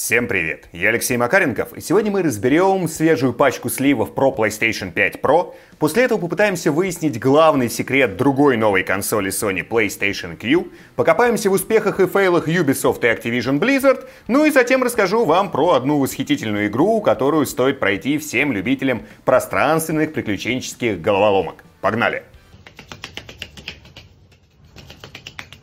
Всем привет! Я Алексей Макаренков, и сегодня мы разберем свежую пачку сливов про PlayStation 5 Pro. После этого попытаемся выяснить главный секрет другой новой консоли Sony PlayStation Q, покопаемся в успехах и фейлах Ubisoft и Activision Blizzard, ну и затем расскажу вам про одну восхитительную игру, которую стоит пройти всем любителям пространственных приключенческих головоломок. Погнали!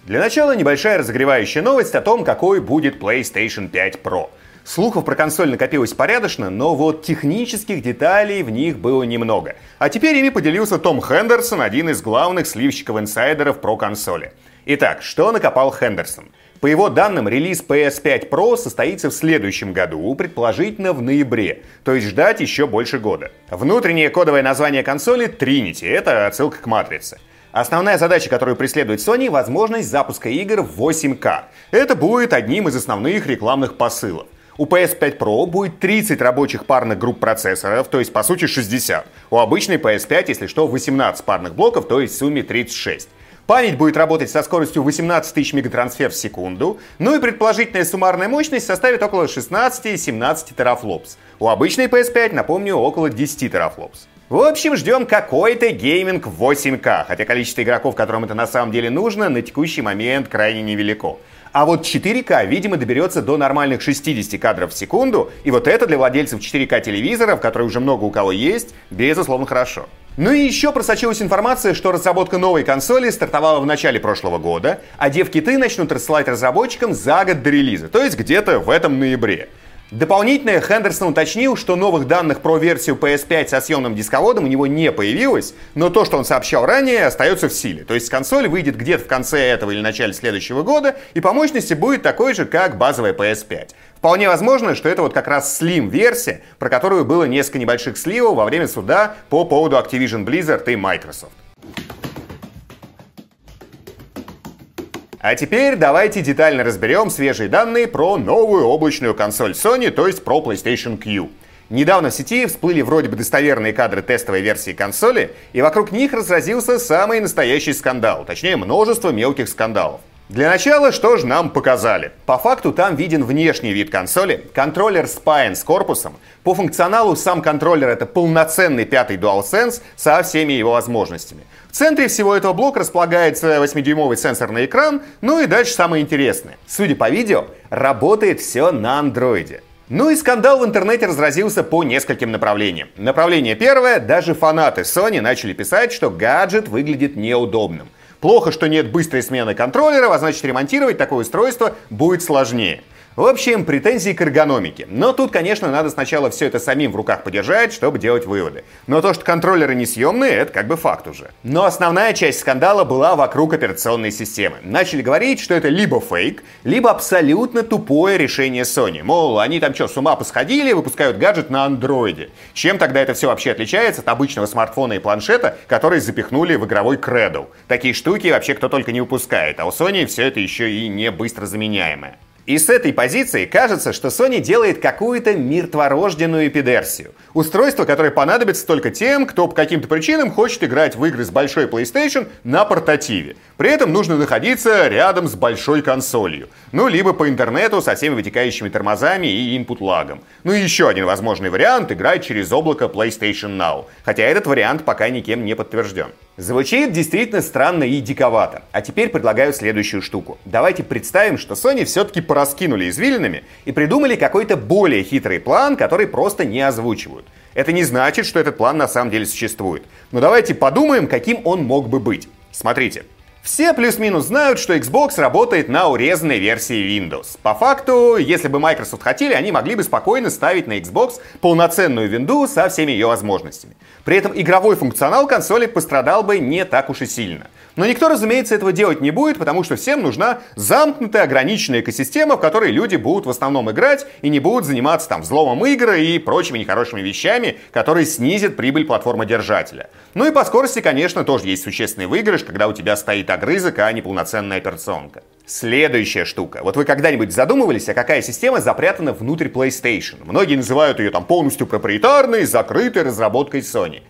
Для начала небольшая разогревающая новость о том, какой будет PlayStation 5 Pro. Слухов про консоль накопилось порядочно, но вот технических деталей в них было немного. А теперь ими поделился Том Хендерсон, один из главных сливщиков-инсайдеров про консоли. Итак, что накопал Хендерсон? По его данным, релиз PS5 Pro состоится в следующем году, предположительно в ноябре, то есть ждать еще больше года. Внутреннее кодовое название консоли Trinity, это отсылка к матрице. Основная задача, которую преследует Sony, возможность запуска игр в 8К. Это будет одним из основных рекламных посылов. У PS5 Pro будет 30 рабочих парных групп процессоров, то есть по сути 60. У обычной PS5, если что, 18 парных блоков, то есть в сумме 36. Память будет работать со скоростью 18 тысяч мегатрансфер в секунду, ну и предположительная суммарная мощность составит около 16-17 терафлопс. У обычной PS5, напомню, около 10 терафлопс. В общем, ждем какой-то гейминг в 8К, хотя количество игроков, которым это на самом деле нужно, на текущий момент крайне невелико. А вот 4К, видимо, доберется до нормальных 60 кадров в секунду, и вот это для владельцев 4К телевизоров, которые уже много у кого есть, безусловно хорошо. Ну и еще просочилась информация, что разработка новой консоли стартовала в начале прошлого года, а дев-киты начнут рассылать разработчикам за год до релиза, то есть где-то в этом ноябре. Дополнительно Хендерсон уточнил, что новых данных про версию PS5 со съемным дисководом у него не появилось, но то, что он сообщал ранее, остается в силе. То есть консоль выйдет где-то в конце этого или начале следующего года и по мощности будет такой же, как базовая PS5. Вполне возможно, что это вот как раз Slim-версия, про которую было несколько небольших сливов во время суда по поводу Activision Blizzard и Microsoft. А теперь давайте детально разберем свежие данные про новую облачную консоль Sony, то есть про PlayStation Q. Недавно в сети всплыли вроде бы достоверные кадры тестовой версии консоли, и вокруг них разразился самый настоящий скандал, точнее множество мелких скандалов. Для начала, что же нам показали? По факту там виден внешний вид консоли, контроллер Spine с корпусом. По функционалу сам контроллер это полноценный пятый DualSense со всеми его возможностями. В центре всего этого блока располагается 8-дюймовый сенсорный экран, ну и дальше самое интересное. Судя по видео, работает все на андроиде. Ну и скандал в интернете разразился по нескольким направлениям. Направление первое, даже фанаты Sony начали писать, что гаджет выглядит неудобным. Плохо, что нет быстрой смены контроллеров, а значит ремонтировать такое устройство будет сложнее. В общем, претензии к эргономике. Но тут, конечно, надо сначала все это самим в руках подержать, чтобы делать выводы. Но то, что контроллеры несъемные, это как бы факт уже. Но основная часть скандала была вокруг операционной системы. Начали говорить, что это либо фейк, либо абсолютно тупое решение Sony. Мол, они там что, с ума посходили, выпускают гаджет на андроиде. Чем тогда это все вообще отличается от обычного смартфона и планшета, которые запихнули в игровой Cradle? Такие штуки вообще кто только не выпускает, а у Sony все это еще и не быстро заменяемое. И с этой позиции кажется, что Sony делает какую-то мертворожденную эпидерсию. Устройство, которое понадобится только тем, кто по каким-то причинам хочет играть в игры с большой PlayStation на портативе. При этом нужно находиться рядом с большой консолью. Ну, либо по интернету со всеми вытекающими тормозами и input лагом. Ну и еще один возможный вариант — играть через облако PlayStation Now. Хотя этот вариант пока никем не подтвержден. Звучит действительно странно и диковато. А теперь предлагаю следующую штуку. Давайте представим, что Sony все-таки пораскинули извилинами и придумали какой-то более хитрый план, который просто не озвучивают. Это не значит, что этот план на самом деле существует. Но давайте подумаем, каким он мог бы быть. Смотрите. Все плюс-минус знают, что Xbox работает на урезанной версии Windows. По факту, если бы Microsoft хотели, они могли бы спокойно ставить на Xbox полноценную винду со всеми ее возможностями. При этом игровой функционал консоли пострадал бы не так уж и сильно. Но никто, разумеется, этого делать не будет, потому что всем нужна замкнутая, ограниченная экосистема, в которой люди будут в основном играть и не будут заниматься там взломом игр и прочими нехорошими вещами, которые снизят прибыль платформодержателя. Ну и по скорости, конечно, тоже есть существенный выигрыш, когда у тебя стоит огрызок, а не полноценная операционка. Следующая штука. Вот вы когда-нибудь задумывались, а какая система запрятана внутрь PlayStation? Многие называют ее там полностью проприетарной, закрытой разработкой Sony.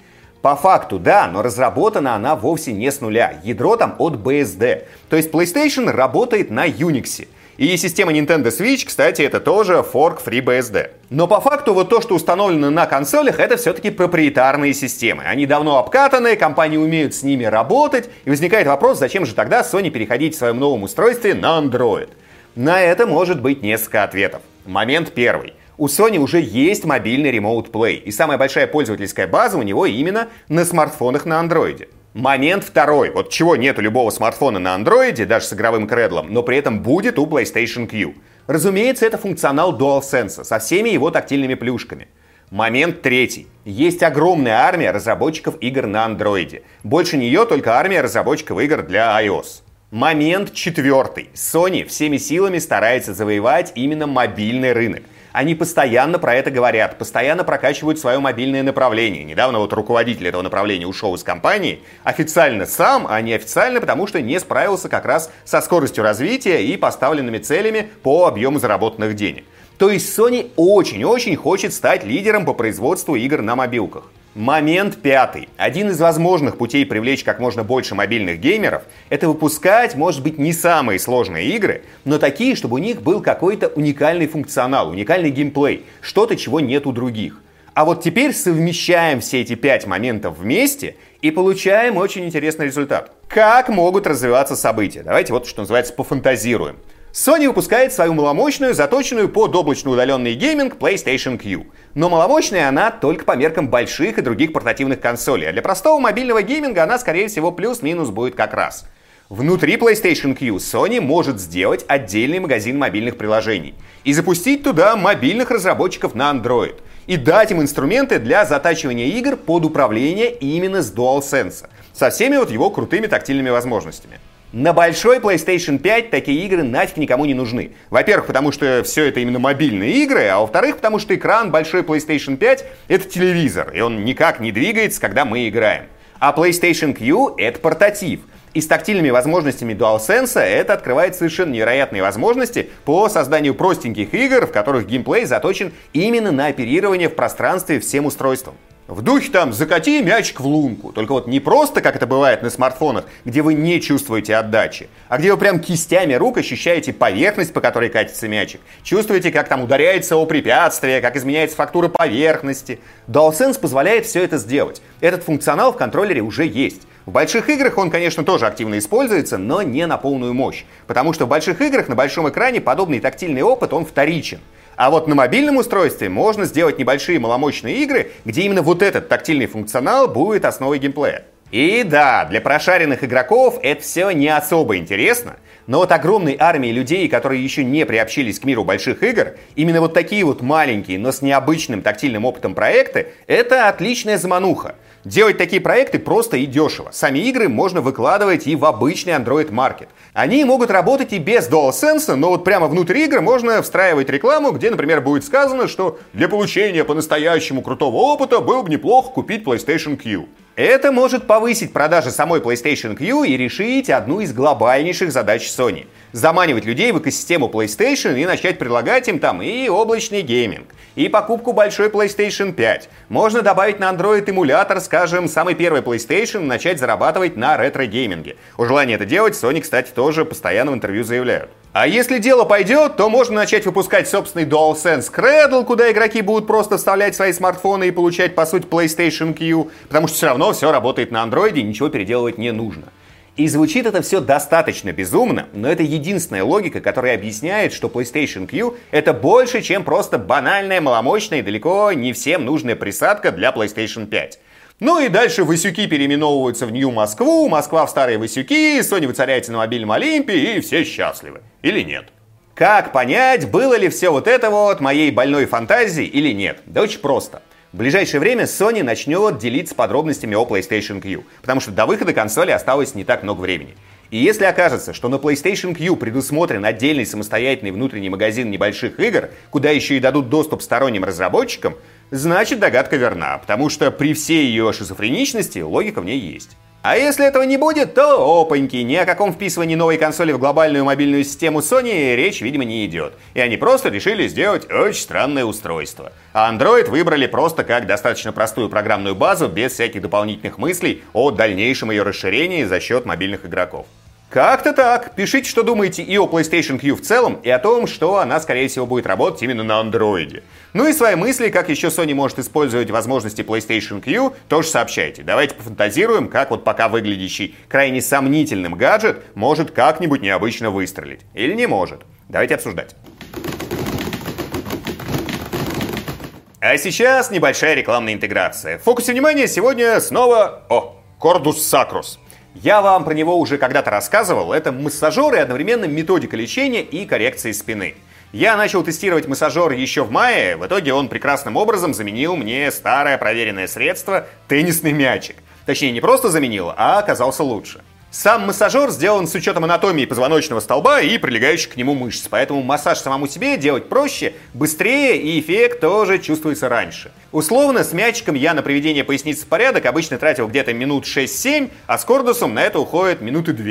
По факту, да, но разработана она вовсе не с нуля. Ядро там от BSD. То есть PlayStation работает на Unix. И система Nintendo Switch, кстати, это тоже форк FreeBSD. Но по факту вот то, что установлено на консолях, это все-таки проприетарные системы. Они давно обкатаны, компании умеют с ними работать, и возникает вопрос, зачем же тогда Sony переходить в своем новом устройстве на Android? На это может быть несколько ответов. Момент первый. У Sony уже есть мобильный Remote Play, и самая большая пользовательская база у него именно на смартфонах на андроиде. Момент второй. Вот чего нет у любого смартфона на андроиде, даже с игровым кредлом, но при этом будет у PlayStation Q. Разумеется, это функционал DualSense со всеми его тактильными плюшками. Момент третий. Есть огромная армия разработчиков игр на андроиде. Больше нее только армия разработчиков игр для iOS. Момент четвертый. Sony всеми силами старается завоевать именно мобильный рынок. Они постоянно про это говорят, постоянно прокачивают свое мобильное направление. Недавно вот руководитель этого направления ушел из компании, официально сам, а не официально, потому что не справился как раз со скоростью развития и поставленными целями по объему заработанных денег. То есть Sony очень-очень хочет стать лидером по производству игр на мобилках. Момент пятый. Один из возможных путей привлечь как можно больше мобильных геймеров – это выпускать, может быть, не самые сложные игры, но такие, чтобы у них был какой-то уникальный функционал, уникальный геймплей, что-то, чего нет у других. А вот теперь совмещаем все эти пять моментов вместе и получаем очень интересный результат. Как могут развиваться события? Давайте вот, что называется, пофантазируем. Sony выпускает свою маломощную, заточенную под облачно удаленный гейминг PlayStation Q. Но маломощная она только по меркам больших и других портативных консолей, а для простого мобильного гейминга она, скорее всего, плюс-минус будет как раз. Внутри PlayStation Q Sony может сделать отдельный магазин мобильных приложений и запустить туда мобильных разработчиков на Android и дать им инструменты для затачивания игр под управление именно с DualSense, со всеми вот его крутыми тактильными возможностями. На большой PlayStation 5 такие игры нафиг никому не нужны. Во-первых, потому что все это именно мобильные игры, а во-вторых, потому что экран большой PlayStation 5 это телевизор, и он никак не двигается, когда мы играем. А PlayStation Q это портатив. И с тактильными возможностями DualSense это открывает совершенно невероятные возможности по созданию простеньких игр, в которых геймплей заточен именно на оперирование в пространстве всем устройством. В духе там «закати мячик в лунку». Только вот не просто, как это бывает на смартфонах, где вы не чувствуете отдачи, а где вы прям кистями рук ощущаете поверхность, по которой катится мячик. Чувствуете, как там ударяется о препятствие, как изменяется фактура поверхности. DualSense позволяет все это сделать. Этот функционал в контроллере уже есть. В больших играх он, конечно, тоже активно используется, но не на полную мощь. Потому что в больших играх на большом экране подобный тактильный опыт, он вторичен. А вот на мобильном устройстве можно сделать небольшие маломощные игры, где именно вот этот тактильный функционал будет основой геймплея. И да, для прошаренных игроков это все не особо интересно, но вот огромной армии людей, которые еще не приобщились к миру больших игр, именно вот такие вот маленькие, но с необычным тактильным опытом проекты, это отличная замануха. Делать такие проекты просто и дешево. Сами игры можно выкладывать и в обычный Android Market. Они могут работать и без DualSense, но вот прямо внутри игры можно встраивать рекламу, где, например, будет сказано, что для получения по-настоящему крутого опыта было бы неплохо купить PlayStation Q. Это может повысить продажи самой PlayStation Q и решить одну из глобальнейших задач Sony. Заманивать людей в экосистему PlayStation и начать предлагать им там и облачный гейминг, и покупку большой PlayStation 5. Можно добавить на Android эмулятор, скажем, самый первый PlayStation и начать зарабатывать на ретро-гейминге. О желании это делать Sony, кстати, тоже постоянно в интервью заявляют. А если дело пойдет, то можно начать выпускать собственный DualSense Cradle, куда игроки будут просто вставлять свои смартфоны и получать, по сути, PlayStation Q, потому что все равно все работает на андроиде, ничего переделывать не нужно. И звучит это все достаточно безумно, но это единственная логика, которая объясняет, что PlayStation Q это больше, чем просто банальная, маломощная и далеко не всем нужная присадка для PlayStation 5. Ну и дальше Васюки переименовываются в Нью-Москву, Москва в старые Васюки, Sony воцаряется на мобильном Олимпе и все счастливы. Или нет? Как понять, было ли все вот это вот моей больной фантазией или нет? Да очень просто. В ближайшее время Sony начнет делиться подробностями о PlayStation Q, потому что до выхода консоли осталось не так много времени. И если окажется, что на PlayStation Q предусмотрен отдельный самостоятельный внутренний магазин небольших игр, куда еще и дадут доступ сторонним разработчикам, значит догадка верна, потому что при всей ее шизофреничности логика в ней есть. А если этого не будет, то опаньки, ни о каком вписывании новой консоли в глобальную мобильную систему Sony речь, видимо, не идет. И они просто решили сделать очень странное устройство. А Android выбрали просто как достаточно простую программную базу без всяких дополнительных мыслей о дальнейшем ее расширении за счет мобильных игроков. Как-то так. Пишите, что думаете и о PlayStation Q в целом, и о том, что она, скорее всего, будет работать именно на андроиде. Ну и свои мысли, как еще Sony может использовать возможности PlayStation Q, тоже сообщайте. Давайте пофантазируем, как вот пока выглядящий крайне сомнительным гаджет может как-нибудь необычно выстрелить. Или не может. Давайте обсуждать. А сейчас небольшая рекламная интеграция. В фокусе внимания сегодня снова... О, Cordus Sacrus. Я вам про него уже когда-то рассказывал. Это массажер и одновременно методика лечения и коррекции спины. Я начал тестировать массажер еще в мае, в итоге он прекрасным образом заменил мне старое проверенное средство теннисный мячик. Точнее, не просто заменил, а оказался лучше. Сам массажер сделан с учетом анатомии позвоночного столба и прилегающих к нему мышц, поэтому массаж самому себе делать проще, быстрее и эффект тоже чувствуется раньше. Условно, с мячиком я на приведение поясницы в порядок обычно тратил где-то минут 6-7, а с кордусом на это уходит минуты 2.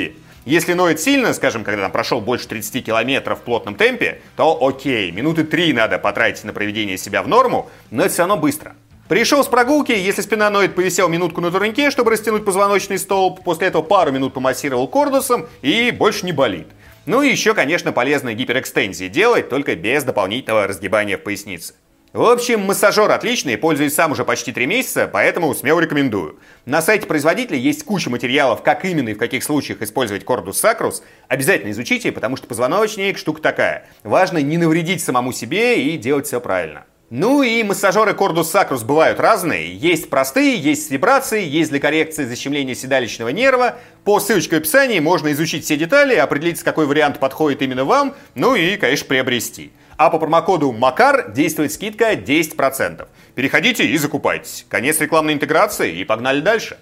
Если ноет сильно, скажем, когда там прошел больше 30 километров в плотном темпе, то окей, минуты 3 надо потратить на приведение себя в норму, но это все равно быстро. Пришел с прогулки, если спина ноет, повисел минутку на турнике, чтобы растянуть позвоночный столб, после этого пару минут помассировал кордусом и больше не болит. Ну и еще, конечно, полезно гиперэкстензии делать, только без дополнительного разгибания в пояснице. В общем, массажер отличный, пользуюсь сам уже почти 3 месяца, поэтому смело рекомендую. На сайте производителя есть куча материалов, как именно и в каких случаях использовать кордус сакрус. Обязательно изучите, потому что позвоночник штука такая. Важно не навредить самому себе и делать все правильно. Ну и массажеры Cordus Sacrus бывают разные. Есть простые, есть с вибрацией, есть для коррекции защемления седалищного нерва. По ссылочке в описании можно изучить все детали, определить, какой вариант подходит именно вам, ну и, конечно, приобрести. А по промокоду МАКАР действует скидка 10%. Переходите и закупайтесь. Конец рекламной интеграции и погнали дальше.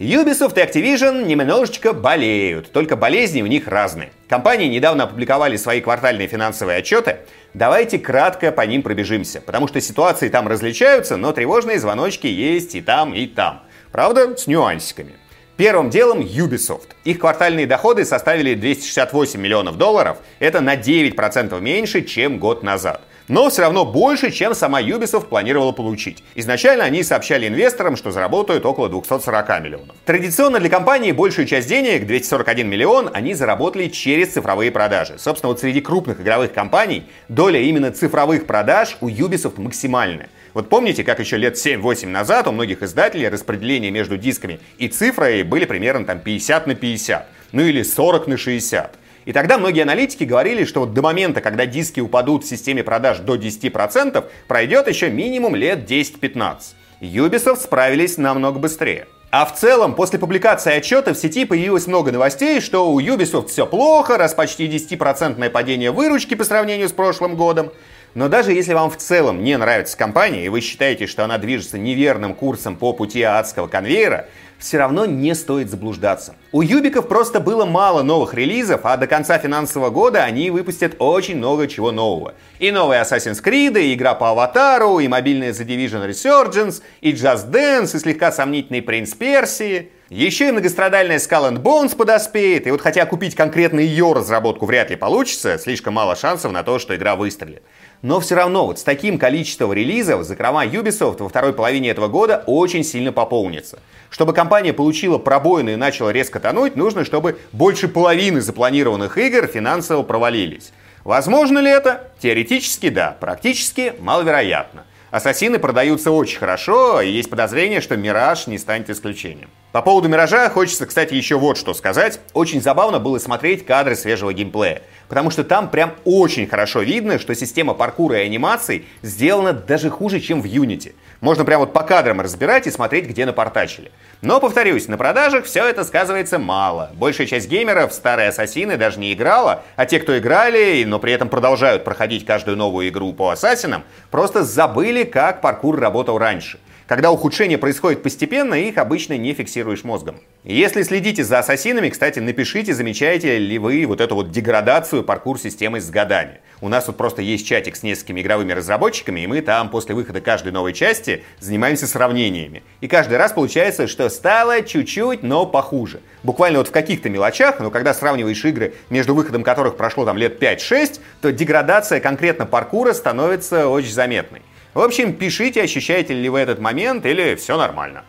Ubisoft и Activision немножечко болеют, только болезни у них разные. Компании недавно опубликовали свои квартальные финансовые отчеты. Давайте кратко по ним пробежимся, потому что ситуации там различаются, но тревожные звоночки есть и там, и там. Правда, с нюансиками. Первым делом Ubisoft. Их квартальные доходы составили 268 миллионов долларов. Это на 9% меньше, чем год назад но все равно больше, чем сама Ubisoft планировала получить. Изначально они сообщали инвесторам, что заработают около 240 миллионов. Традиционно для компании большую часть денег, 241 миллион, они заработали через цифровые продажи. Собственно, вот среди крупных игровых компаний доля именно цифровых продаж у Ubisoft максимальная. Вот помните, как еще лет 7-8 назад у многих издателей распределение между дисками и цифрой были примерно там 50 на 50, ну или 40 на 60. И тогда многие аналитики говорили, что вот до момента, когда диски упадут в системе продаж до 10%, пройдет еще минимум лет 10-15. Ubisoft справились намного быстрее. А в целом, после публикации отчета в сети появилось много новостей, что у Ubisoft все плохо, раз почти 10% падение выручки по сравнению с прошлым годом. Но даже если вам в целом не нравится компания, и вы считаете, что она движется неверным курсом по пути адского конвейера, все равно не стоит заблуждаться. У Юбиков просто было мало новых релизов, а до конца финансового года они выпустят очень много чего нового. И новый Assassin's Creed, и игра по Аватару, и мобильная The Division Resurgence, и Just Dance, и слегка сомнительный Принц Персии. Еще и многострадальная Skull and Bones подоспеет, и вот хотя купить конкретно ее разработку вряд ли получится, слишком мало шансов на то, что игра выстрелит. Но все равно вот с таким количеством релизов закрома Ubisoft во второй половине этого года очень сильно пополнится. Чтобы компания получила пробоины и начала резко тонуть, нужно, чтобы больше половины запланированных игр финансово провалились. Возможно ли это? Теоретически да, практически маловероятно. Ассасины продаются очень хорошо, и есть подозрение, что Мираж не станет исключением. По поводу Миража хочется, кстати, еще вот что сказать. Очень забавно было смотреть кадры свежего геймплея, потому что там прям очень хорошо видно, что система паркура и анимаций сделана даже хуже, чем в Unity. Можно прям вот по кадрам разбирать и смотреть, где напортачили. Но, повторюсь, на продажах все это сказывается мало. Большая часть геймеров старые Ассасины даже не играла, а те, кто играли, но при этом продолжают проходить каждую новую игру по Ассасинам, просто забыли, как паркур работал раньше. Когда ухудшение происходит постепенно, их обычно не фиксируешь мозгом. Если следите за ассасинами, кстати, напишите, замечаете ли вы вот эту вот деградацию паркур-системы с годами. У нас тут просто есть чатик с несколькими игровыми разработчиками, и мы там после выхода каждой новой части занимаемся сравнениями. И каждый раз получается, что стало чуть-чуть, но похуже. Буквально вот в каких-то мелочах, но когда сравниваешь игры, между выходом которых прошло там лет 5-6, то деградация конкретно паркура становится очень заметной. В общем, пишите, ощущаете ли вы этот момент или все нормально.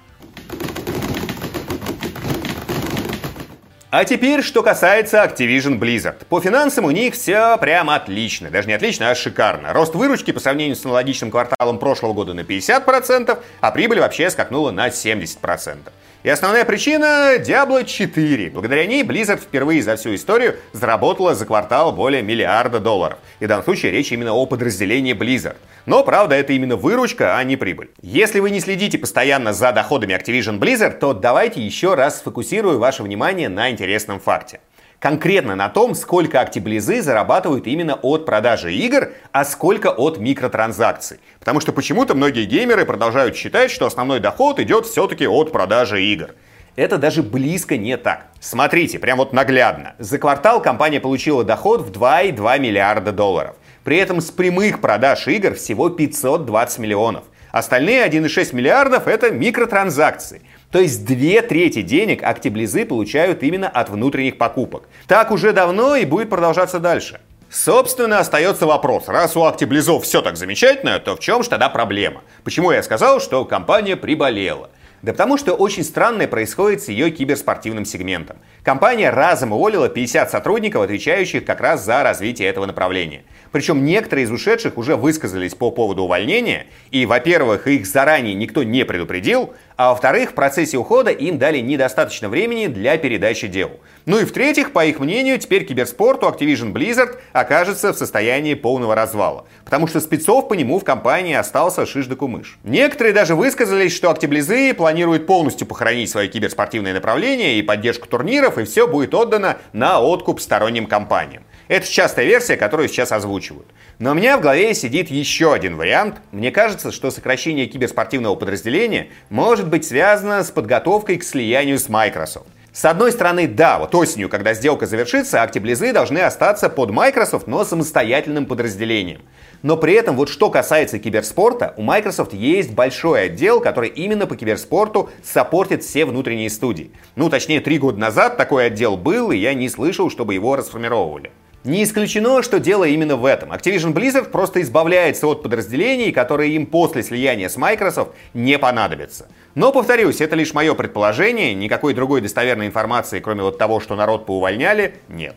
А теперь, что касается Activision Blizzard. По финансам у них все прям отлично. Даже не отлично, а шикарно. Рост выручки по сравнению с аналогичным кварталом прошлого года на 50%, а прибыль вообще скакнула на 70%. И основная причина — Diablo 4. Благодаря ней Blizzard впервые за всю историю заработала за квартал более миллиарда долларов. И в данном случае речь именно о подразделении Blizzard. Но, правда, это именно выручка, а не прибыль. Если вы не следите постоянно за доходами Activision Blizzard, то давайте еще раз сфокусирую ваше внимание на интересном факте конкретно на том, сколько актиблизы зарабатывают именно от продажи игр, а сколько от микротранзакций. Потому что почему-то многие геймеры продолжают считать, что основной доход идет все-таки от продажи игр. Это даже близко не так. Смотрите, прям вот наглядно. За квартал компания получила доход в 2,2 миллиарда долларов. При этом с прямых продаж игр всего 520 миллионов. Остальные 1,6 миллиардов это микротранзакции. То есть две трети денег актиблизы получают именно от внутренних покупок. Так уже давно и будет продолжаться дальше. Собственно, остается вопрос. Раз у актиблизов все так замечательно, то в чем же тогда проблема? Почему я сказал, что компания приболела? Да потому что очень странное происходит с ее киберспортивным сегментом. Компания разом уволила 50 сотрудников, отвечающих как раз за развитие этого направления. Причем некоторые из ушедших уже высказались по поводу увольнения, и, во-первых, их заранее никто не предупредил, а во-вторых, в процессе ухода им дали недостаточно времени для передачи дел. Ну и в-третьих, по их мнению, теперь киберспорт у Activision Blizzard окажется в состоянии полного развала, потому что спецов по нему в компании остался шиш да кумыш. Некоторые даже высказались, что Актиблизы планируют полностью похоронить свое киберспортивное направление и поддержку турниров, и все будет отдано на откуп сторонним компаниям. Это частая версия, которую сейчас озвучивают. Но у меня в голове сидит еще один вариант. Мне кажется, что сокращение киберспортивного подразделения может быть связано с подготовкой к слиянию с Microsoft. С одной стороны, да, вот осенью, когда сделка завершится, Актиблизы должны остаться под Microsoft, но самостоятельным подразделением. Но при этом, вот что касается киберспорта, у Microsoft есть большой отдел, который именно по киберспорту саппортит все внутренние студии. Ну, точнее, три года назад такой отдел был, и я не слышал, чтобы его расформировали. Не исключено, что дело именно в этом. Activision Blizzard просто избавляется от подразделений, которые им после слияния с Microsoft не понадобятся. Но, повторюсь, это лишь мое предположение, никакой другой достоверной информации, кроме вот того, что народ поувольняли, нет.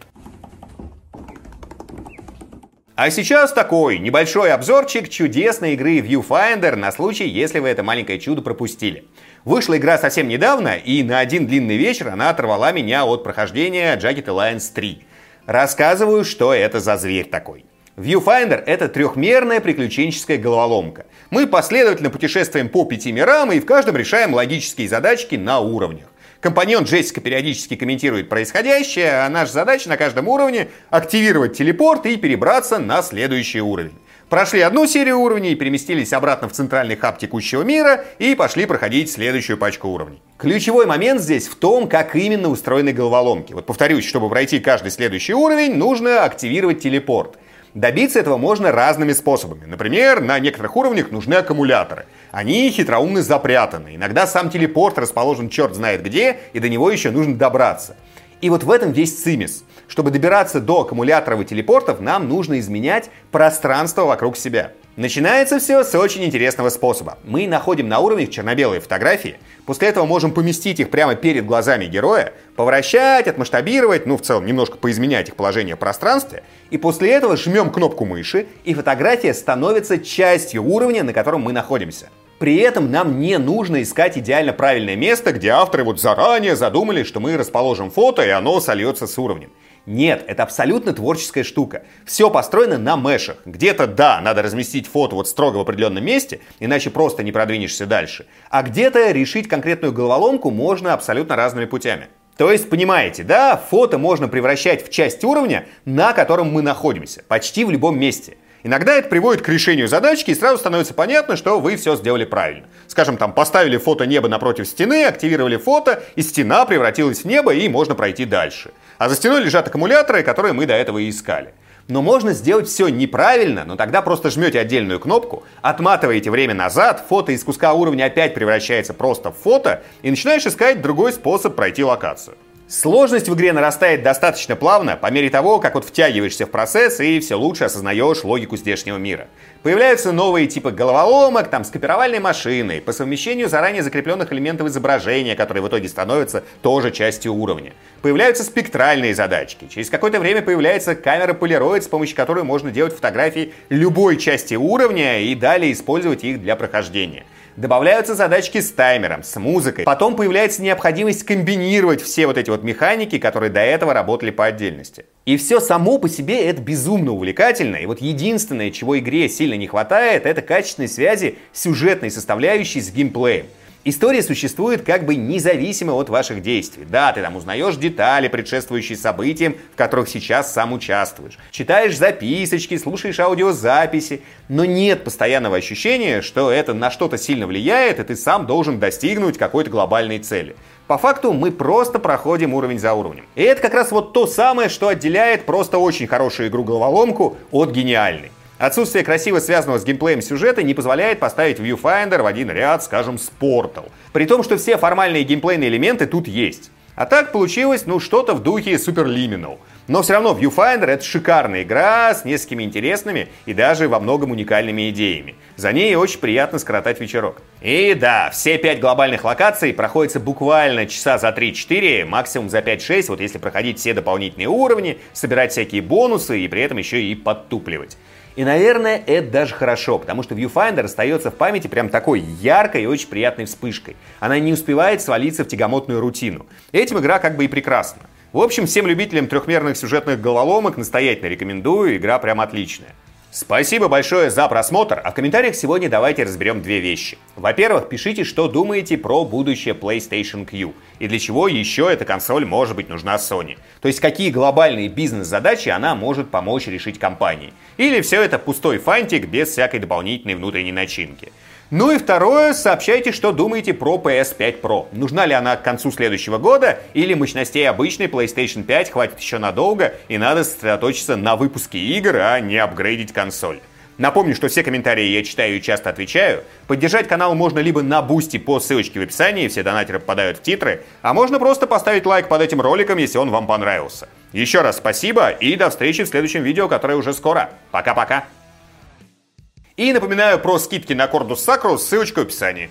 А сейчас такой небольшой обзорчик чудесной игры Viewfinder на случай, если вы это маленькое чудо пропустили. Вышла игра совсем недавно, и на один длинный вечер она оторвала меня от прохождения Jagged Alliance 3. Рассказываю, что это за зверь такой. Viewfinder — это трехмерная приключенческая головоломка. Мы последовательно путешествуем по пяти мирам и в каждом решаем логические задачки на уровнях. Компаньон Джессика периодически комментирует происходящее, а наша задача на каждом уровне — активировать телепорт и перебраться на следующий уровень. Прошли одну серию уровней, переместились обратно в центральный хаб текущего мира и пошли проходить следующую пачку уровней. Ключевой момент здесь в том, как именно устроены головоломки. Вот повторюсь, чтобы пройти каждый следующий уровень, нужно активировать телепорт. Добиться этого можно разными способами. Например, на некоторых уровнях нужны аккумуляторы. Они хитроумно запрятаны. Иногда сам телепорт расположен черт знает где, и до него еще нужно добраться. И вот в этом весь цимис. Чтобы добираться до аккумуляторов и телепортов, нам нужно изменять пространство вокруг себя. Начинается все с очень интересного способа. Мы находим на уровнях черно-белые фотографии, после этого можем поместить их прямо перед глазами героя, повращать, отмасштабировать, ну в целом немножко поизменять их положение в пространстве, и после этого жмем кнопку мыши, и фотография становится частью уровня, на котором мы находимся. При этом нам не нужно искать идеально правильное место, где авторы вот заранее задумали, что мы расположим фото, и оно сольется с уровнем. Нет, это абсолютно творческая штука. Все построено на мешах. Где-то, да, надо разместить фото вот строго в определенном месте, иначе просто не продвинешься дальше. А где-то решить конкретную головоломку можно абсолютно разными путями. То есть, понимаете, да, фото можно превращать в часть уровня, на котором мы находимся, почти в любом месте. Иногда это приводит к решению задачки, и сразу становится понятно, что вы все сделали правильно. Скажем, там поставили фото неба напротив стены, активировали фото, и стена превратилась в небо, и можно пройти дальше. А за стеной лежат аккумуляторы, которые мы до этого и искали. Но можно сделать все неправильно, но тогда просто жмете отдельную кнопку, отматываете время назад, фото из куска уровня опять превращается просто в фото, и начинаешь искать другой способ пройти локацию. Сложность в игре нарастает достаточно плавно, по мере того, как вот втягиваешься в процесс и все лучше осознаешь логику здешнего мира. Появляются новые типы головоломок, там, с копировальной машиной, по совмещению заранее закрепленных элементов изображения, которые в итоге становятся тоже частью уровня. Появляются спектральные задачки. Через какое-то время появляется камера полироид, с помощью которой можно делать фотографии любой части уровня и далее использовать их для прохождения. Добавляются задачки с таймером, с музыкой. Потом появляется необходимость комбинировать все вот эти вот механики, которые до этого работали по отдельности. И все само по себе это безумно увлекательно. И вот единственное, чего игре сильно не хватает, это качественной связи сюжетной составляющей с геймплеем. История существует как бы независимо от ваших действий. Да, ты там узнаешь детали, предшествующие событиям, в которых сейчас сам участвуешь. Читаешь записочки, слушаешь аудиозаписи. Но нет постоянного ощущения, что это на что-то сильно влияет, и ты сам должен достигнуть какой-то глобальной цели. По факту мы просто проходим уровень за уровнем. И это как раз вот то самое, что отделяет просто очень хорошую игру-головоломку от гениальной. Отсутствие красиво связанного с геймплеем сюжета не позволяет поставить Viewfinder в один ряд, скажем, с Portal. При том, что все формальные геймплейные элементы тут есть. А так получилось, ну, что-то в духе Superliminal. Но все равно Viewfinder это шикарная игра с несколькими интересными и даже во многом уникальными идеями. За ней очень приятно скоротать вечерок. И да, все пять глобальных локаций проходятся буквально часа за 3-4, максимум за 5-6, вот если проходить все дополнительные уровни, собирать всякие бонусы и при этом еще и подтупливать. И, наверное, это даже хорошо, потому что Viewfinder остается в памяти прям такой яркой и очень приятной вспышкой. Она не успевает свалиться в тягомотную рутину. Этим игра как бы и прекрасна. В общем, всем любителям трехмерных сюжетных головоломок настоятельно рекомендую, игра прям отличная. Спасибо большое за просмотр, а в комментариях сегодня давайте разберем две вещи. Во-первых, пишите, что думаете про будущее PlayStation Q и для чего еще эта консоль может быть нужна Sony. То есть какие глобальные бизнес-задачи она может помочь решить компании. Или все это пустой фантик без всякой дополнительной внутренней начинки. Ну и второе, сообщайте, что думаете про PS5 Pro. Нужна ли она к концу следующего года, или мощностей обычной PlayStation 5 хватит еще надолго, и надо сосредоточиться на выпуске игр, а не апгрейдить консоль. Напомню, что все комментарии я читаю и часто отвечаю. Поддержать канал можно либо на бусте по ссылочке в описании, все донатеры попадают в титры, а можно просто поставить лайк под этим роликом, если он вам понравился. Еще раз спасибо и до встречи в следующем видео, которое уже скоро. Пока-пока. И напоминаю про скидки на Cordus Sacro, ссылочка в описании.